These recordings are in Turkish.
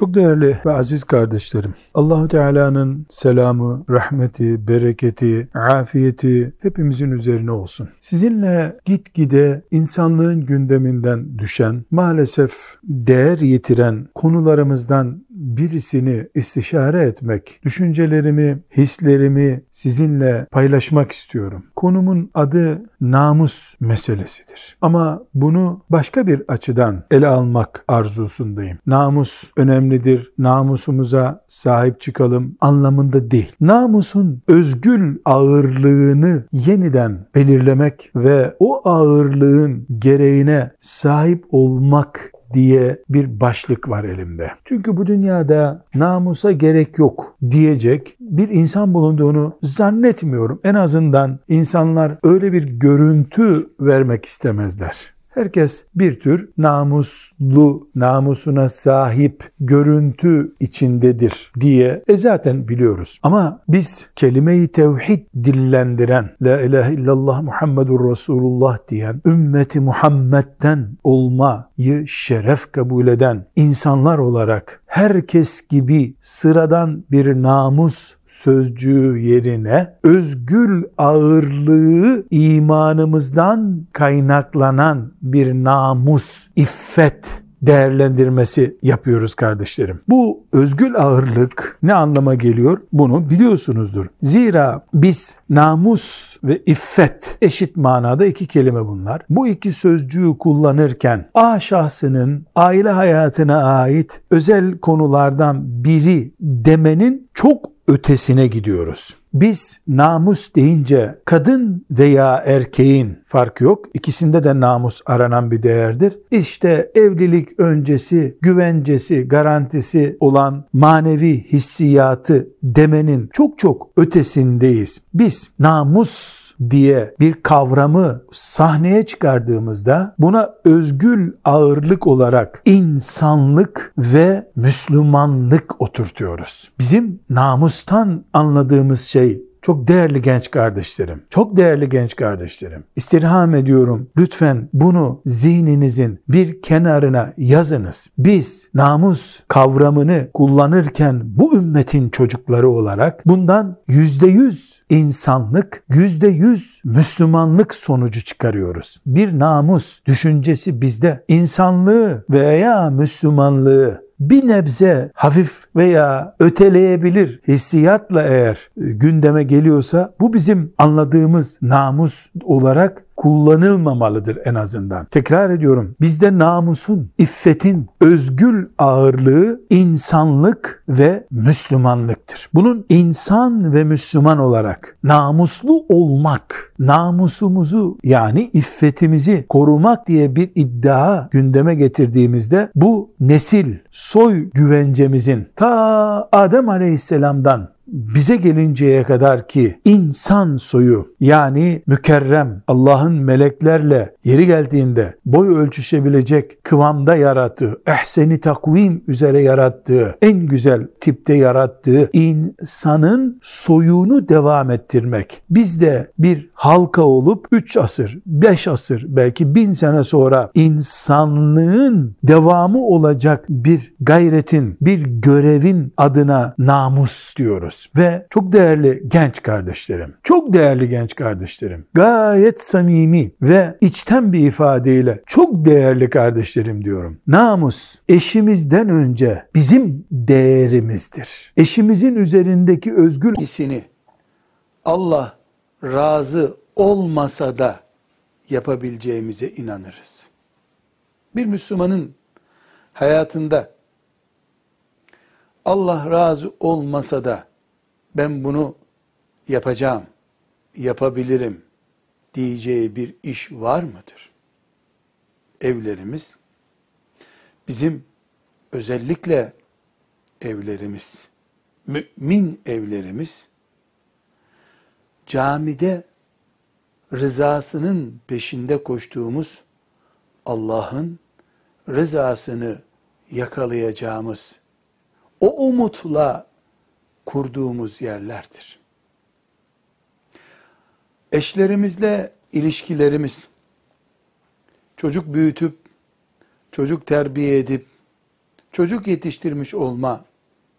Çok değerli ve aziz kardeşlerim, Allahu Teala'nın selamı, rahmeti, bereketi, afiyeti hepimizin üzerine olsun. Sizinle gitgide insanlığın gündeminden düşen, maalesef değer yitiren konularımızdan birisini istişare etmek, düşüncelerimi, hislerimi sizinle paylaşmak istiyorum. Konumun adı namus meselesidir. Ama bunu başka bir açıdan ele almak arzusundayım. Namus önemlidir, namusumuza sahip çıkalım anlamında değil. Namusun özgül ağırlığını yeniden belirlemek ve o ağırlığın gereğine sahip olmak diye bir başlık var elimde. Çünkü bu dünyada namusa gerek yok diyecek bir insan bulunduğunu zannetmiyorum. En azından insanlar öyle bir görüntü vermek istemezler. Herkes bir tür namuslu, namusuna sahip görüntü içindedir diye e zaten biliyoruz. Ama biz kelime-i tevhid dillendiren, la ilahe illallah Muhammedur Resulullah diyen, ümmeti Muhammed'den olmayı şeref kabul eden insanlar olarak herkes gibi sıradan bir namus sözcüğü yerine özgül ağırlığı imanımızdan kaynaklanan bir namus, iffet değerlendirmesi yapıyoruz kardeşlerim. Bu özgül ağırlık ne anlama geliyor? Bunu biliyorsunuzdur. Zira biz namus ve iffet eşit manada iki kelime bunlar. Bu iki sözcüğü kullanırken A şahsının aile hayatına ait özel konulardan biri demenin çok ötesine gidiyoruz. Biz namus deyince kadın veya erkeğin farkı yok. İkisinde de namus aranan bir değerdir. İşte evlilik öncesi, güvencesi, garantisi olan manevi hissiyatı demenin çok çok ötesindeyiz. Biz namus diye bir kavramı sahneye çıkardığımızda buna özgül ağırlık olarak insanlık ve Müslümanlık oturtuyoruz. Bizim namustan anladığımız şey çok değerli genç kardeşlerim, çok değerli genç kardeşlerim. İstirham ediyorum lütfen bunu zihninizin bir kenarına yazınız. Biz namus kavramını kullanırken bu ümmetin çocukları olarak bundan yüzde yüz insanlık, yüzde yüz Müslümanlık sonucu çıkarıyoruz. Bir namus düşüncesi bizde insanlığı veya Müslümanlığı bir nebze hafif veya öteleyebilir hissiyatla eğer gündeme geliyorsa bu bizim anladığımız namus olarak kullanılmamalıdır en azından. Tekrar ediyorum. Bizde namusun, iffetin, özgül ağırlığı insanlık ve Müslümanlıktır. Bunun insan ve Müslüman olarak namuslu olmak, namusumuzu yani iffetimizi korumak diye bir iddia gündeme getirdiğimizde bu nesil, soy güvencemizin ta Adem Aleyhisselam'dan bize gelinceye kadar ki insan soyu yani mükerrem Allah'ın meleklerle yeri geldiğinde boy ölçüşebilecek kıvamda yarattığı, ehseni takvim üzere yarattığı, en güzel tipte yarattığı insanın soyunu devam ettirmek. Biz de bir halka olup 3 asır, 5 asır, belki bin sene sonra insanlığın devamı olacak bir gayretin, bir görevin adına namus diyoruz ve çok değerli genç kardeşlerim, çok değerli genç kardeşlerim, gayet samimi ve içten bir ifadeyle çok değerli kardeşlerim diyorum. Namus eşimizden önce bizim değerimizdir. Eşimizin üzerindeki özgür hissini Allah razı olmasa da yapabileceğimize inanırız. Bir Müslümanın hayatında Allah razı olmasa da ben bunu yapacağım, yapabilirim diyeceği bir iş var mıdır? Evlerimiz, bizim özellikle evlerimiz, mümin evlerimiz, camide rızasının peşinde koştuğumuz Allah'ın rızasını yakalayacağımız o umutla kurduğumuz yerlerdir. Eşlerimizle ilişkilerimiz, çocuk büyütüp, çocuk terbiye edip, çocuk yetiştirmiş olma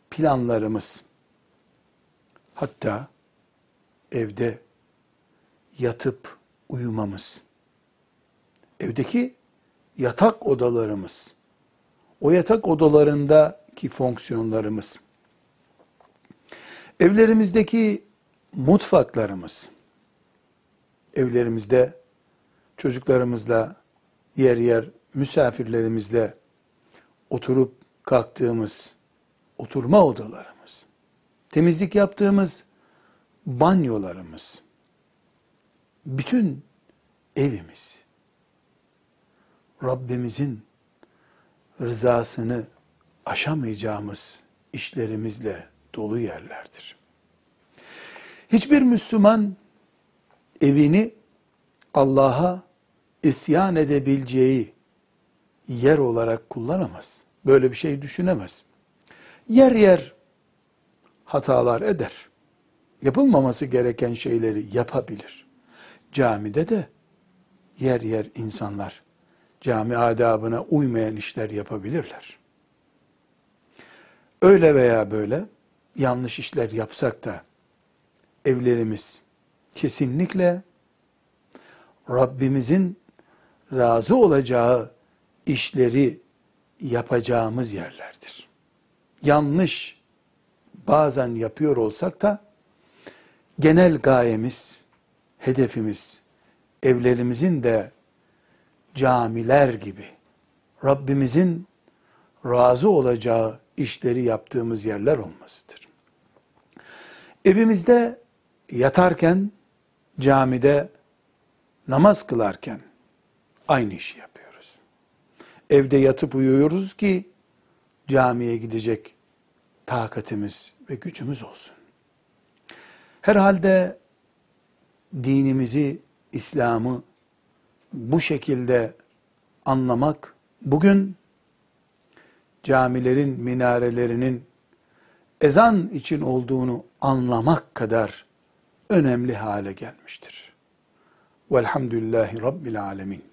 planlarımız, hatta evde yatıp uyumamız, evdeki yatak odalarımız, o yatak odalarındaki fonksiyonlarımız, evlerimizdeki mutfaklarımız, evlerimizde çocuklarımızla yer yer misafirlerimizle oturup kalktığımız oturma odalarımız, temizlik yaptığımız banyolarımız, bütün evimiz Rabbimizin rızasını aşamayacağımız işlerimizle dolu yerlerdir. Hiçbir Müslüman evini Allah'a isyan edebileceği yer olarak kullanamaz. Böyle bir şey düşünemez. Yer yer hatalar eder. Yapılmaması gereken şeyleri yapabilir. Camide de yer yer insanlar cami adabına uymayan işler yapabilirler. Öyle veya böyle yanlış işler yapsak da evlerimiz kesinlikle Rabbimizin razı olacağı işleri yapacağımız yerlerdir. Yanlış bazen yapıyor olsak da genel gayemiz, hedefimiz evlerimizin de camiler gibi Rabbimizin razı olacağı işleri yaptığımız yerler olmasıdır. Evimizde yatarken, camide namaz kılarken aynı işi yapıyoruz. Evde yatıp uyuyoruz ki camiye gidecek takatimiz ve gücümüz olsun. Herhalde dinimizi, İslam'ı bu şekilde anlamak bugün camilerin minarelerinin ezan için olduğunu anlamak kadar önemli hale gelmiştir. Velhamdülillahi Rabbil Alemin.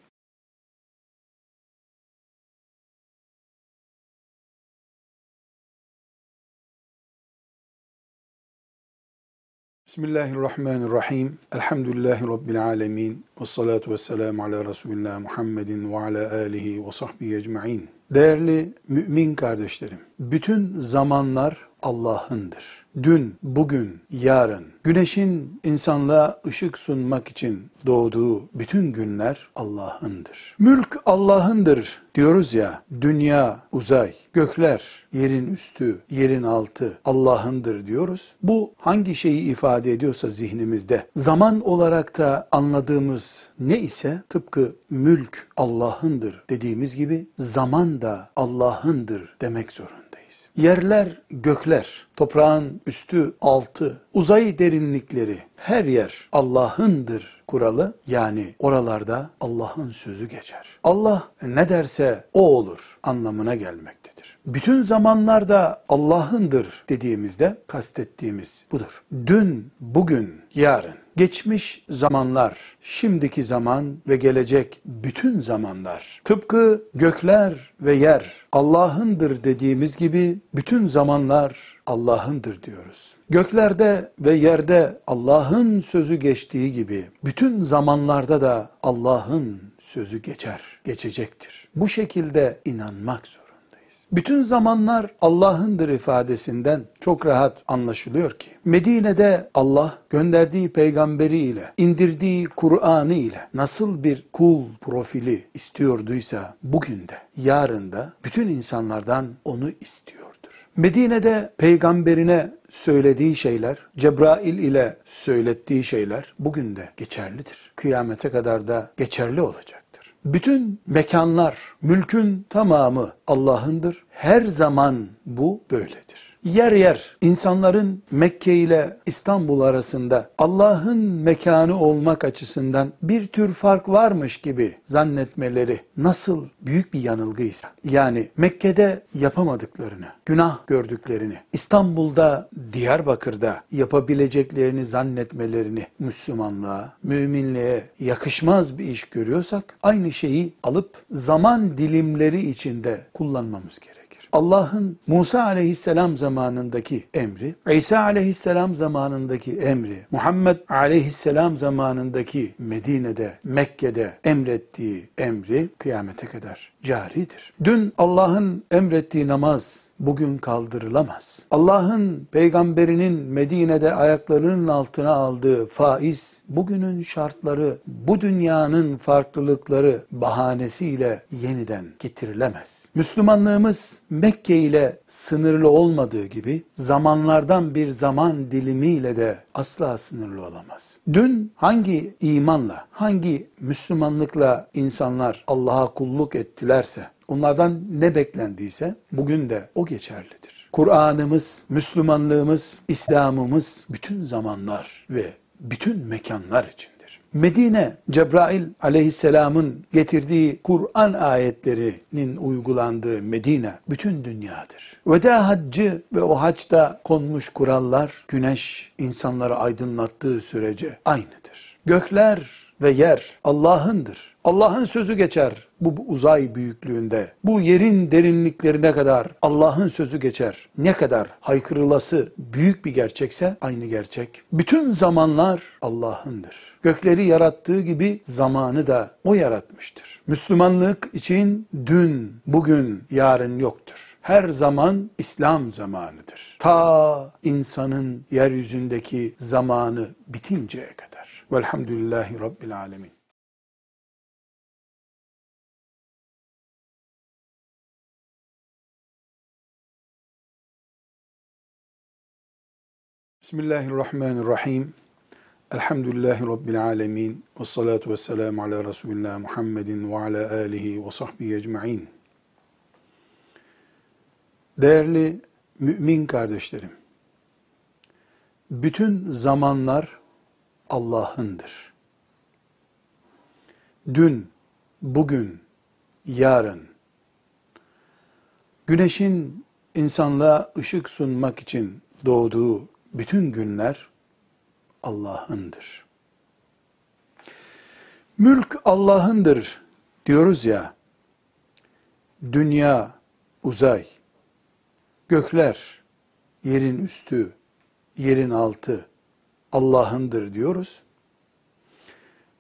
Bismillahirrahmanirrahim. Elhamdülillahi Rabbil alemin. Ve salatu ve selamu ala Resulullah Muhammedin ve ala alihi ve sahbihi ecma'in. Değerli mümin kardeşlerim, bütün zamanlar Allah'ındır. Dün, bugün, yarın, güneşin insanlığa ışık sunmak için doğduğu bütün günler Allah'ındır. Mülk Allah'ındır diyoruz ya, dünya, uzay, gökler, yerin üstü, yerin altı Allah'ındır diyoruz. Bu hangi şeyi ifade ediyorsa zihnimizde, zaman olarak da anladığımız ne ise tıpkı mülk Allah'ındır dediğimiz gibi zaman da Allah'ındır demek zorunda durumdayız. Yerler, gökler, toprağın üstü, altı, uzay derinlikleri, her yer Allah'ındır kuralı. Yani oralarda Allah'ın sözü geçer. Allah ne derse o olur anlamına gelmektedir. Bütün zamanlarda Allah'ındır dediğimizde kastettiğimiz budur. Dün, bugün, yarın geçmiş zamanlar, şimdiki zaman ve gelecek bütün zamanlar, tıpkı gökler ve yer Allah'ındır dediğimiz gibi bütün zamanlar Allah'ındır diyoruz. Göklerde ve yerde Allah'ın sözü geçtiği gibi bütün zamanlarda da Allah'ın sözü geçer, geçecektir. Bu şekilde inanmak zor. Bütün zamanlar Allah'ındır ifadesinden çok rahat anlaşılıyor ki Medine'de Allah gönderdiği peygamberiyle, indirdiği Kur'an'ı ile nasıl bir kul profili istiyorduysa bugün de, yarın da bütün insanlardan onu istiyordur. Medine'de peygamberine söylediği şeyler, Cebrail ile söylettiği şeyler bugün de geçerlidir. Kıyamete kadar da geçerli olacak. Bütün mekanlar, mülkün tamamı Allah'ındır. Her zaman bu böyledir yer yer insanların Mekke ile İstanbul arasında Allah'ın mekanı olmak açısından bir tür fark varmış gibi zannetmeleri nasıl büyük bir yanılgıysa, yani Mekke'de yapamadıklarını, günah gördüklerini, İstanbul'da, Diyarbakır'da yapabileceklerini zannetmelerini Müslümanlığa, müminliğe yakışmaz bir iş görüyorsak, aynı şeyi alıp zaman dilimleri içinde kullanmamız gerekir. Allah'ın Musa aleyhisselam zamanındaki emri, İsa aleyhisselam zamanındaki emri, Muhammed aleyhisselam zamanındaki Medine'de, Mekke'de emrettiği emri kıyamete kadar caridir. Dün Allah'ın emrettiği namaz bugün kaldırılamaz. Allah'ın peygamberinin Medine'de ayaklarının altına aldığı faiz bugünün şartları, bu dünyanın farklılıkları bahanesiyle yeniden getirilemez. Müslümanlığımız Mekke ile sınırlı olmadığı gibi zamanlardan bir zaman dilimiyle de asla sınırlı olamaz. Dün hangi imanla, hangi Müslümanlıkla insanlar Allah'a kulluk ettilerse, onlardan ne beklendiyse bugün de o geçerlidir. Kur'an'ımız, Müslümanlığımız, İslam'ımız bütün zamanlar ve bütün mekanlar içindir. Medine, Cebrail aleyhisselamın getirdiği Kur'an ayetlerinin uygulandığı Medine bütün dünyadır. Veda haccı ve o haçta konmuş kurallar güneş insanları aydınlattığı sürece aynıdır. Gökler ve yer Allah'ındır. Allah'ın sözü geçer bu uzay büyüklüğünde. Bu yerin derinliklerine kadar Allah'ın sözü geçer. Ne kadar haykırılası büyük bir gerçekse aynı gerçek. Bütün zamanlar Allah'ındır. Gökleri yarattığı gibi zamanı da O yaratmıştır. Müslümanlık için dün, bugün, yarın yoktur. Her zaman İslam zamanıdır. Ta insanın yeryüzündeki zamanı bitinceye kadar. Velhamdülillahi Rabbil Alemin. Bismillahirrahmanirrahim. Elhamdülillahi Rabbil alemin. Ve salatu ve selamu ala Resulullah Muhammedin ve ala alihi ve sahbihi ecma'in. Değerli mümin kardeşlerim, bütün zamanlar Allah'ındır. Dün, bugün, yarın, güneşin insanlığa ışık sunmak için doğduğu bütün günler Allah'ındır. Mülk Allah'ındır diyoruz ya, dünya, uzay, gökler, yerin üstü, yerin altı Allah'ındır diyoruz.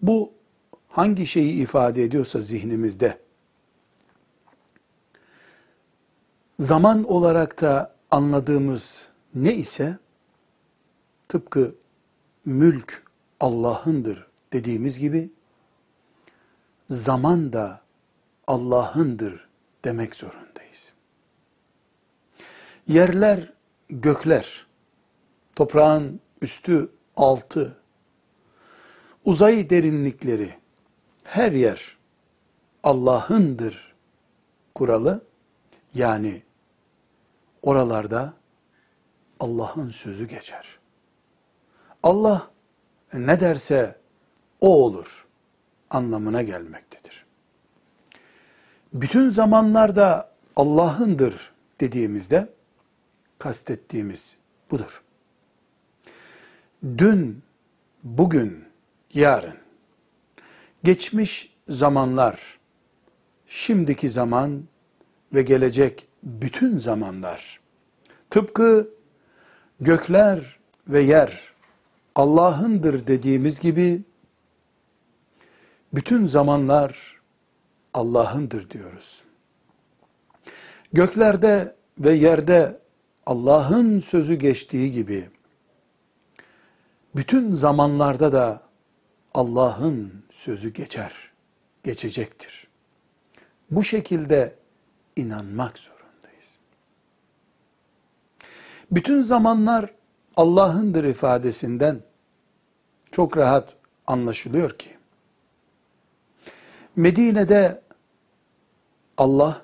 Bu hangi şeyi ifade ediyorsa zihnimizde, zaman olarak da anladığımız ne ise, tıpkı mülk Allah'ındır dediğimiz gibi zaman da Allah'ındır demek zorundayız. Yerler, gökler, toprağın üstü, altı, uzay derinlikleri, her yer Allah'ındır kuralı. Yani oralarda Allah'ın sözü geçer. Allah ne derse o olur anlamına gelmektedir. Bütün zamanlarda Allah'ındır dediğimizde kastettiğimiz budur. Dün, bugün, yarın, geçmiş zamanlar, şimdiki zaman ve gelecek bütün zamanlar, tıpkı gökler ve yer Allah'ındır dediğimiz gibi bütün zamanlar Allah'ındır diyoruz. Göklerde ve yerde Allah'ın sözü geçtiği gibi bütün zamanlarda da Allah'ın sözü geçer, geçecektir. Bu şekilde inanmak zorundayız. Bütün zamanlar Allah'ındır ifadesinden çok rahat anlaşılıyor ki. Medine'de Allah